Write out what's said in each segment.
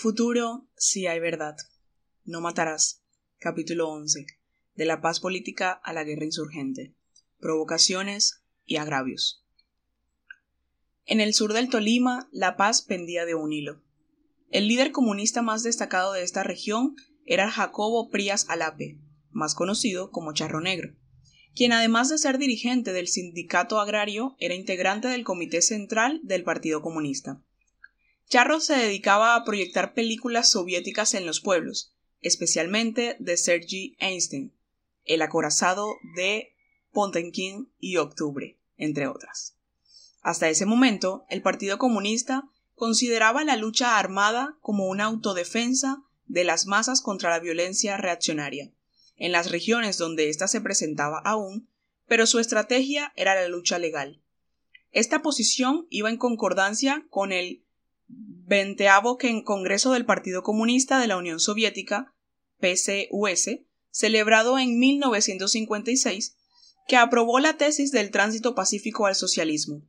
futuro si hay verdad. No matarás. Capítulo 11. De la paz política a la guerra insurgente. Provocaciones y agravios. En el sur del Tolima, la paz pendía de un hilo. El líder comunista más destacado de esta región era Jacobo Prías Alape, más conocido como Charro Negro, quien además de ser dirigente del sindicato agrario era integrante del comité central del Partido Comunista. Charro se dedicaba a proyectar películas soviéticas en los pueblos, especialmente de Sergei Einstein, El acorazado de Pontenkin y Octubre, entre otras. Hasta ese momento, el Partido Comunista consideraba la lucha armada como una autodefensa de las masas contra la violencia reaccionaria, en las regiones donde ésta se presentaba aún, pero su estrategia era la lucha legal. Esta posición iba en concordancia con el veinteavo Congreso del Partido Comunista de la Unión Soviética, PCUS, celebrado en 1956, que aprobó la tesis del tránsito pacífico al socialismo.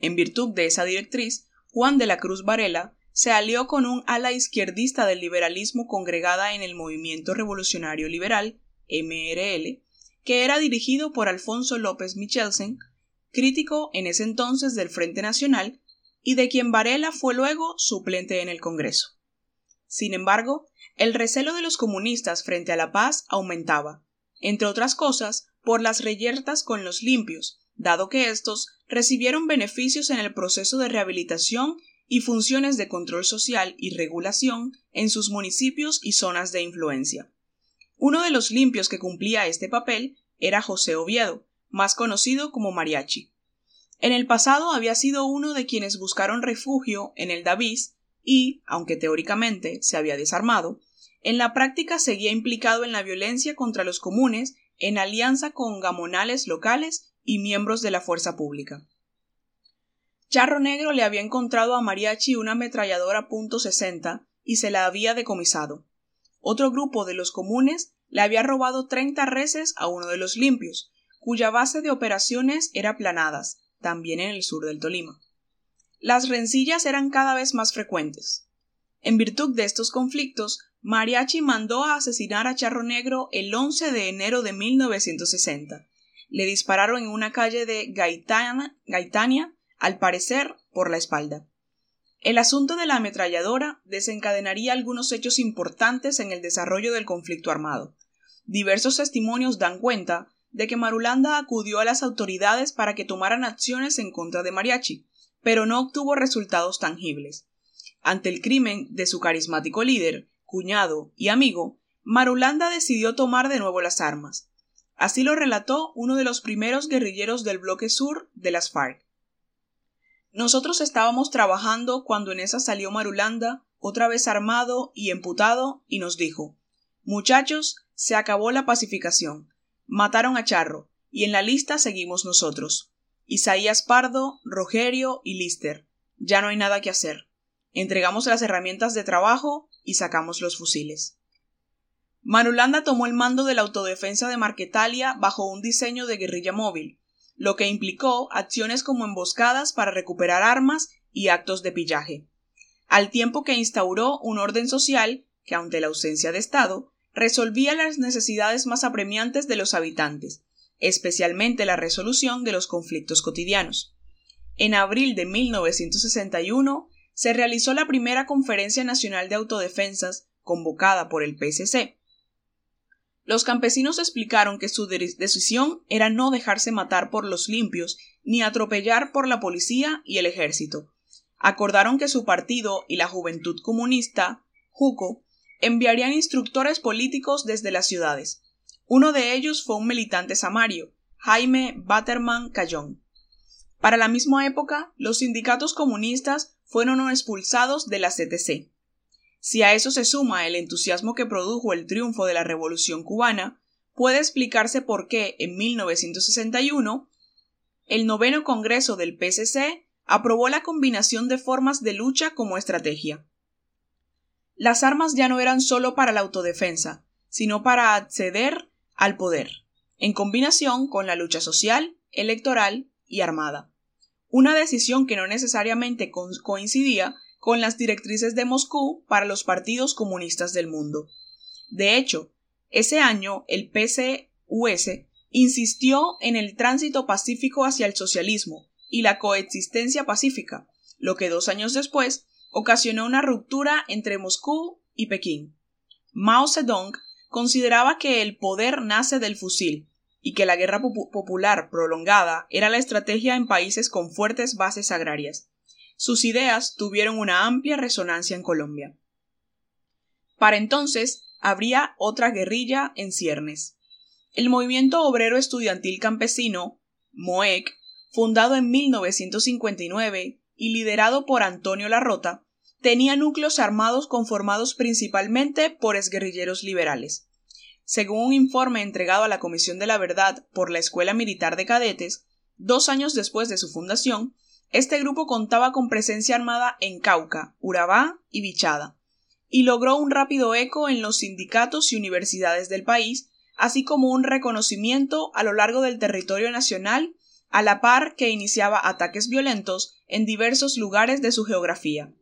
En virtud de esa directriz, Juan de la Cruz Varela se alió con un ala izquierdista del liberalismo congregada en el Movimiento Revolucionario Liberal, MRL, que era dirigido por Alfonso López Michelsen, crítico en ese entonces del Frente Nacional y de quien Varela fue luego suplente en el Congreso. Sin embargo, el recelo de los comunistas frente a la paz aumentaba, entre otras cosas, por las reyertas con los limpios, dado que éstos recibieron beneficios en el proceso de rehabilitación y funciones de control social y regulación en sus municipios y zonas de influencia. Uno de los limpios que cumplía este papel era José Oviedo, más conocido como Mariachi. En el pasado había sido uno de quienes buscaron refugio en el Davis y, aunque teóricamente se había desarmado, en la práctica seguía implicado en la violencia contra los comunes en alianza con gamonales locales y miembros de la fuerza pública. Charro Negro le había encontrado a Mariachi una ametralladora .60 y se la había decomisado. Otro grupo de los comunes le había robado treinta reses a uno de los limpios, cuya base de operaciones era Planadas, también en el sur del Tolima. Las rencillas eran cada vez más frecuentes. En virtud de estos conflictos, Mariachi mandó a asesinar a Charro Negro el 11 de enero de 1960. Le dispararon en una calle de Gaitania, al parecer por la espalda. El asunto de la ametralladora desencadenaría algunos hechos importantes en el desarrollo del conflicto armado. Diversos testimonios dan cuenta de que Marulanda acudió a las autoridades para que tomaran acciones en contra de Mariachi, pero no obtuvo resultados tangibles. Ante el crimen de su carismático líder, cuñado y amigo, Marulanda decidió tomar de nuevo las armas. Así lo relató uno de los primeros guerrilleros del bloque sur de las FARC. Nosotros estábamos trabajando cuando en esa salió Marulanda, otra vez armado y emputado, y nos dijo Muchachos, se acabó la pacificación. Mataron a Charro, y en la lista seguimos nosotros. Isaías Pardo, Rogerio y Lister. Ya no hay nada que hacer. Entregamos las herramientas de trabajo y sacamos los fusiles. Manulanda tomó el mando de la autodefensa de Marquetalia bajo un diseño de guerrilla móvil, lo que implicó acciones como emboscadas para recuperar armas y actos de pillaje, al tiempo que instauró un orden social que, ante la ausencia de Estado, resolvía las necesidades más apremiantes de los habitantes, especialmente la resolución de los conflictos cotidianos. En abril de 1961 se realizó la primera Conferencia Nacional de Autodefensas convocada por el PSC. Los campesinos explicaron que su decisión era no dejarse matar por los limpios ni atropellar por la policía y el ejército. Acordaron que su partido y la Juventud Comunista, JUCO, enviarían instructores políticos desde las ciudades. Uno de ellos fue un militante samario, Jaime Batterman Cayón. Para la misma época, los sindicatos comunistas fueron expulsados de la CTC. Si a eso se suma el entusiasmo que produjo el triunfo de la Revolución cubana, puede explicarse por qué en 1961 el noveno Congreso del PCC aprobó la combinación de formas de lucha como estrategia. Las armas ya no eran solo para la autodefensa, sino para acceder al poder, en combinación con la lucha social, electoral y armada. Una decisión que no necesariamente coincidía con las directrices de Moscú para los partidos comunistas del mundo. De hecho, ese año el PCUS insistió en el tránsito pacífico hacia el socialismo y la coexistencia pacífica, lo que dos años después ocasionó una ruptura entre Moscú y Pekín. Mao Zedong consideraba que el poder nace del fusil y que la guerra popular prolongada era la estrategia en países con fuertes bases agrarias. Sus ideas tuvieron una amplia resonancia en Colombia. Para entonces habría otra guerrilla en ciernes. El movimiento obrero estudiantil campesino, MOEC, fundado en 1959 y liderado por Antonio Larrota, tenía núcleos armados conformados principalmente por exguerrilleros liberales. Según un informe entregado a la Comisión de la Verdad por la Escuela Militar de Cadetes, dos años después de su fundación, este grupo contaba con presencia armada en Cauca, Urabá y Bichada, y logró un rápido eco en los sindicatos y universidades del país, así como un reconocimiento a lo largo del territorio nacional, a la par que iniciaba ataques violentos en diversos lugares de su geografía.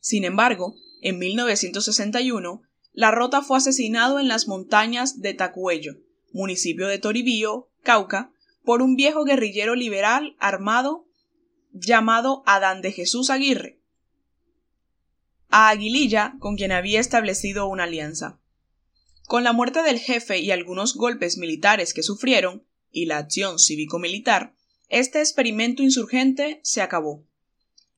Sin embargo, en 1961, Larrota fue asesinado en las montañas de Tacuello, municipio de Toribío, Cauca, por un viejo guerrillero liberal armado llamado Adán de Jesús Aguirre, a Aguililla, con quien había establecido una alianza. Con la muerte del jefe y algunos golpes militares que sufrieron, y la acción cívico-militar, este experimento insurgente se acabó.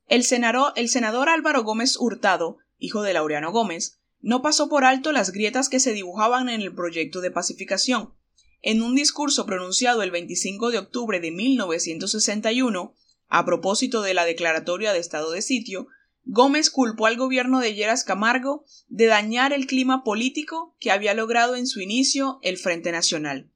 El senador, Álvaro Gómez Hurtado, hijo de Laureano Gómez, no pasó por alto las grietas que se dibujaban en el proyecto de pacificación. En un discurso pronunciado el 25 de octubre de 1961, a propósito de la declaratoria de estado de sitio, Gómez culpó al gobierno de Lleras Camargo de dañar el clima político que había logrado en su inicio el Frente Nacional.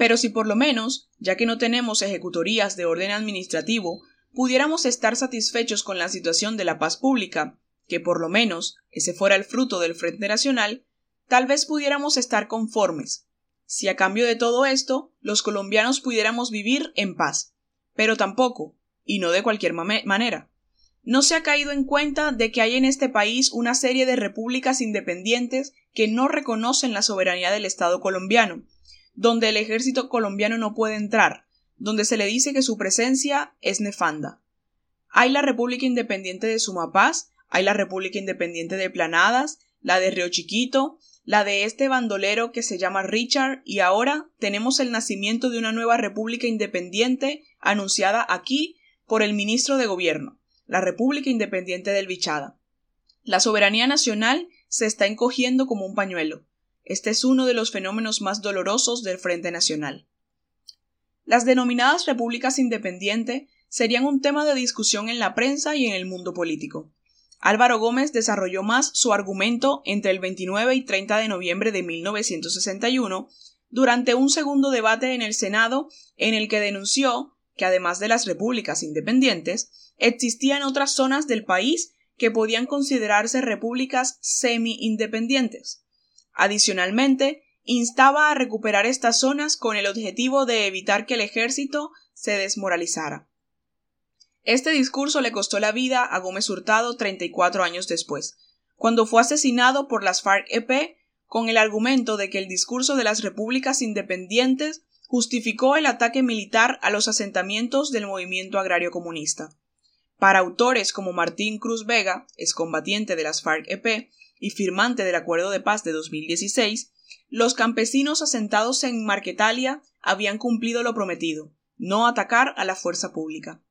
Pero si por lo menos, ya que no tenemos ejecutorías de orden administrativo, pudiéramos estar satisfechos con la situación de la paz pública, que por lo menos ese fuera el fruto del Frente Nacional, tal vez pudiéramos estar conformes, si a cambio de todo esto los colombianos pudiéramos vivir en paz. Pero tampoco, y no de cualquier manera. No se ha caído en cuenta de que hay en este país una serie de repúblicas independientes que no reconocen la soberanía del Estado colombiano, donde el ejército colombiano no puede entrar, donde se le dice que su presencia es nefanda. Hay la República Independiente de Sumapaz, hay la República Independiente de Planadas, la de Río Chiquito, la de este bandolero que se llama Richard, y ahora tenemos el nacimiento de una nueva República Independiente anunciada aquí por el ministro de Gobierno, la República Independiente del Bichada. La soberanía nacional se está encogiendo como un pañuelo. Este es uno de los fenómenos más dolorosos del Frente Nacional. Las denominadas repúblicas independientes serían un tema de discusión en la prensa y en el mundo político. Álvaro Gómez desarrolló más su argumento entre el 29 y 30 de noviembre de 1961 durante un segundo debate en el Senado en el que denunció que además de las repúblicas independientes, existían otras zonas del país que podían considerarse repúblicas semi-independientes. Adicionalmente, instaba a recuperar estas zonas con el objetivo de evitar que el ejército se desmoralizara. Este discurso le costó la vida a Gómez Hurtado 34 años después, cuando fue asesinado por las FARC-EP con el argumento de que el discurso de las repúblicas independientes justificó el ataque militar a los asentamientos del movimiento agrario comunista. Para autores como Martín Cruz Vega, excombatiente de las FARC-EP y firmante del Acuerdo de Paz de 2016, los campesinos asentados en Marquetalia habían cumplido lo prometido, no atacar a la fuerza pública.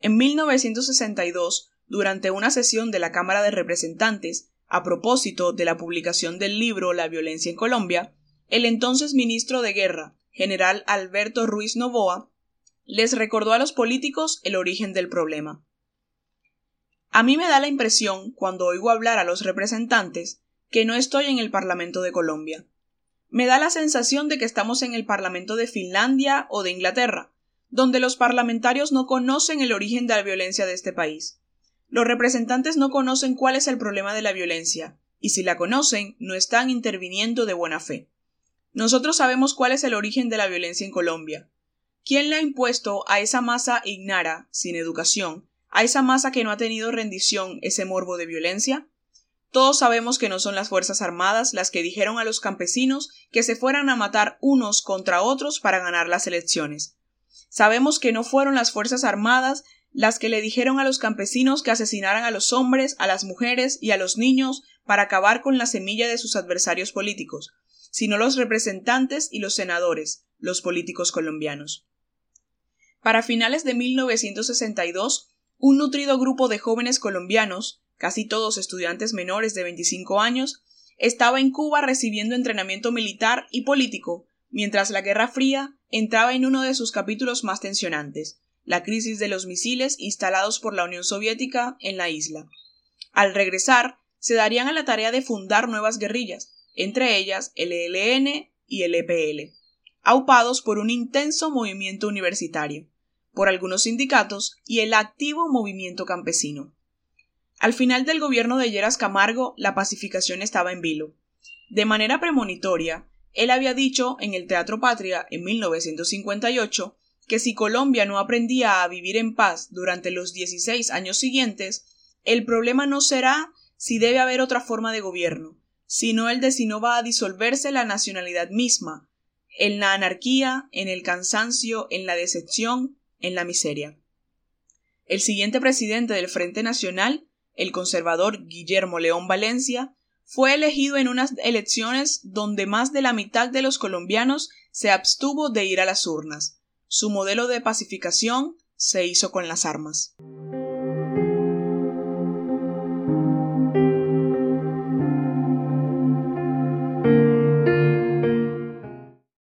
En 1962, durante una sesión de la Cámara de Representantes, a propósito de la publicación del libro La violencia en Colombia, el entonces ministro de Guerra, general Alberto Ruiz Novoa, les recordó a los políticos el origen del problema. A mí me da la impresión, cuando oigo hablar a los representantes, que no estoy en el Parlamento de Colombia. Me da la sensación de que estamos en el Parlamento de Finlandia o de Inglaterra, donde los parlamentarios no conocen el origen de la violencia de este país. Los representantes no conocen cuál es el problema de la violencia, y si la conocen, no están interviniendo de buena fe. Nosotros sabemos cuál es el origen de la violencia en Colombia. ¿Quién le ha impuesto a esa masa ignara, sin educación, a esa masa que no ha tenido rendición ese morbo de violencia? Todos sabemos que no son las Fuerzas Armadas las que dijeron a los campesinos que se fueran a matar unos contra otros para ganar las elecciones. Sabemos que no fueron las Fuerzas Armadas las que le dijeron a los campesinos que asesinaran a los hombres, a las mujeres y a los niños para acabar con la semilla de sus adversarios políticos, sino los representantes y los senadores, los políticos colombianos. Para finales de 1962, un nutrido grupo de jóvenes colombianos, casi todos estudiantes menores de 25 años, estaba en Cuba recibiendo entrenamiento militar y político, mientras la Guerra Fría entraba en uno de sus capítulos más tensionantes, la crisis de los misiles instalados por la Unión Soviética en la isla. Al regresar, se darían a la tarea de fundar nuevas guerrillas, entre ellas el ELN y el EPL, aupados por un intenso movimiento universitario, por algunos sindicatos y el activo movimiento campesino. Al final del gobierno de Lleras Camargo, la pacificación estaba en vilo. De manera premonitoria, él había dicho en el Teatro Patria en 1958 que si Colombia no aprendía a vivir en paz durante los 16 años siguientes, el problema no será si debe haber otra forma de gobierno, sino el de si no va a disolverse la nacionalidad misma, en la anarquía, en el cansancio, en la decepción, en la miseria. El siguiente presidente del Frente Nacional, el conservador Guillermo León Valencia, fue elegido en unas elecciones donde más de la mitad de los colombianos se abstuvo de ir a las urnas. Su modelo de pacificación se hizo con las armas.